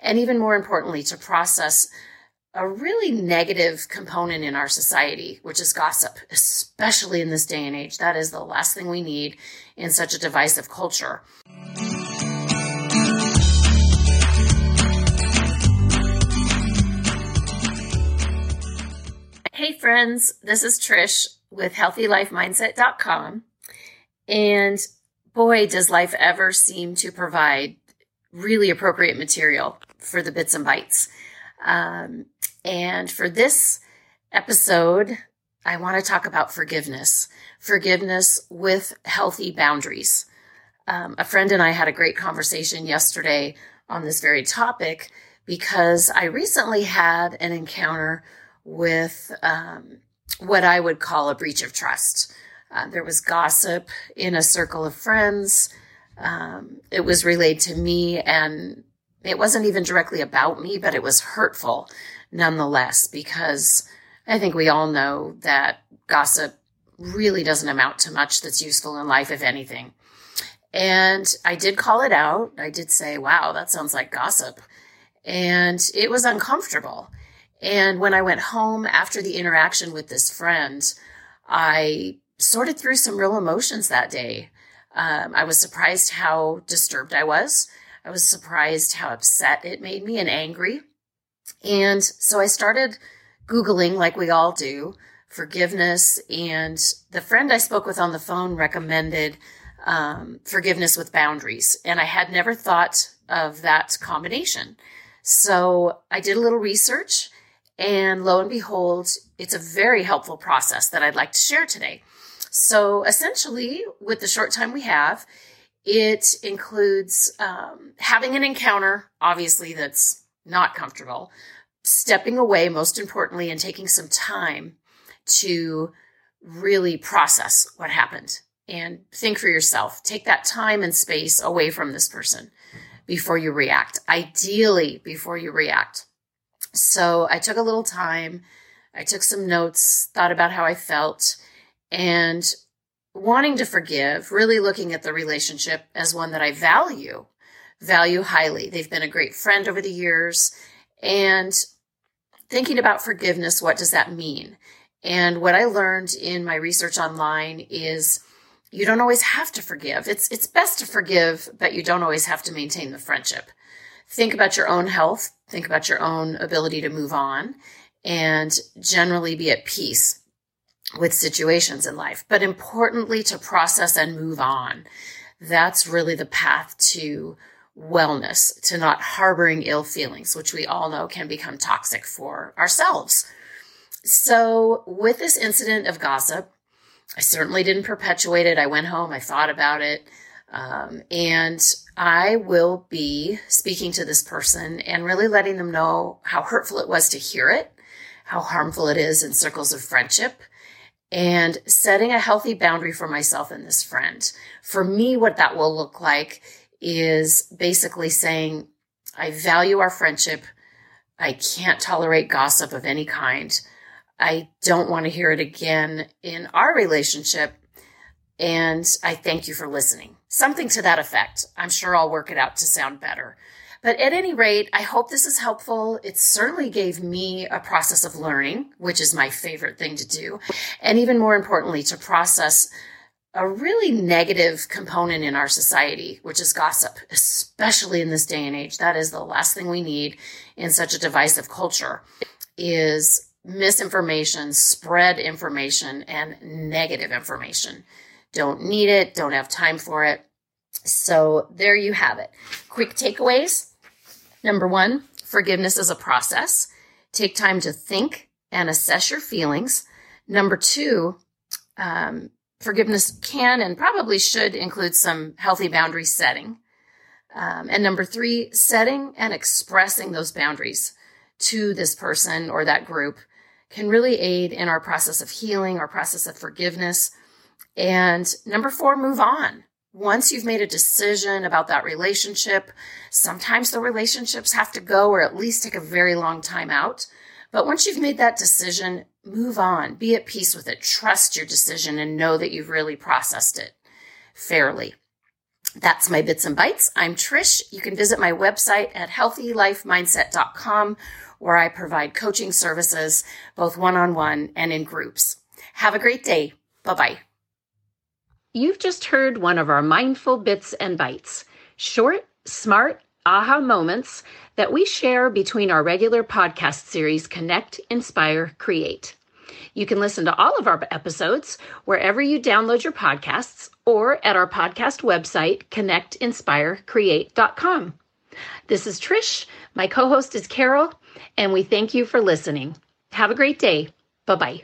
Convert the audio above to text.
and even more importantly, to process a really negative component in our society, which is gossip, especially in this day and age. That is the last thing we need in such a divisive culture. Hey friends, this is Trish with healthylifemindset.com. And boy, does life ever seem to provide really appropriate material for the bits and bites. Um, and for this episode, I want to talk about forgiveness, forgiveness with healthy boundaries. Um, a friend and I had a great conversation yesterday on this very topic because I recently had an encounter with um, what I would call a breach of trust. Uh, there was gossip in a circle of friends. Um, it was relayed to me, and it wasn't even directly about me, but it was hurtful nonetheless, because I think we all know that gossip really doesn't amount to much that's useful in life, if anything. And I did call it out. I did say, wow, that sounds like gossip. And it was uncomfortable. And when I went home after the interaction with this friend, I sorted through some real emotions that day. Um, I was surprised how disturbed I was. I was surprised how upset it made me and angry. And so I started Googling, like we all do, forgiveness. And the friend I spoke with on the phone recommended um, forgiveness with boundaries. And I had never thought of that combination. So I did a little research and lo and behold, it's a very helpful process that I'd like to share today. So essentially, with the short time we have, it includes um, having an encounter, obviously, that's not comfortable, stepping away, most importantly, and taking some time to really process what happened and think for yourself. Take that time and space away from this person before you react, ideally, before you react. So I took a little time. I took some notes, thought about how I felt, and wanting to forgive, really looking at the relationship as one that I value, value highly. They've been a great friend over the years. And thinking about forgiveness, what does that mean? And what I learned in my research online is you don't always have to forgive. It's it's best to forgive, but you don't always have to maintain the friendship. Think about your own health, think about your own ability to move on and generally be at peace with situations in life, but importantly to process and move on. That's really the path to wellness, to not harboring ill feelings, which we all know can become toxic for ourselves. So with this incident of gossip, I certainly didn't perpetuate it. I went home, I thought about it, um, and I will be speaking to this person and really letting them know how hurtful it was to hear it, how harmful it is in circles of friendship, and setting a healthy boundary for myself and this friend. For me, what that will look like is basically saying, I value our friendship. I can't tolerate gossip of any kind. I don't want to hear it again in our relationship. And I thank you for listening. Something to that effect. I'm sure I'll work it out to sound better. But at any rate, I hope this is helpful. It certainly gave me a process of learning, which is my favorite thing to do. And even more importantly, to process a really negative component in our society, which is gossip, especially in this day and age. That is the last thing we need in such a divisive culture is misinformation, spread information and negative information. Don't need it, don't have time for it. So there you have it. Quick takeaways. Number one, forgiveness is a process. Take time to think and assess your feelings. Number two, um, forgiveness can and probably should include some healthy boundary setting. Um, and number three, setting and expressing those boundaries to this person or that group can really aid in our process of healing, our process of forgiveness. And number four, move on. Once you've made a decision about that relationship, sometimes the relationships have to go or at least take a very long time out. But once you've made that decision, move on, be at peace with it, trust your decision, and know that you've really processed it fairly. That's my bits and bites. I'm Trish. You can visit my website at healthylifemindset.com where I provide coaching services, both one on one and in groups. Have a great day. Bye bye. You've just heard one of our mindful bits and bites short, smart, aha moments that we share between our regular podcast series, Connect, Inspire, Create. You can listen to all of our episodes wherever you download your podcasts or at our podcast website, connectinspirecreate.com. This is Trish. My co host is Carol, and we thank you for listening. Have a great day. Bye bye.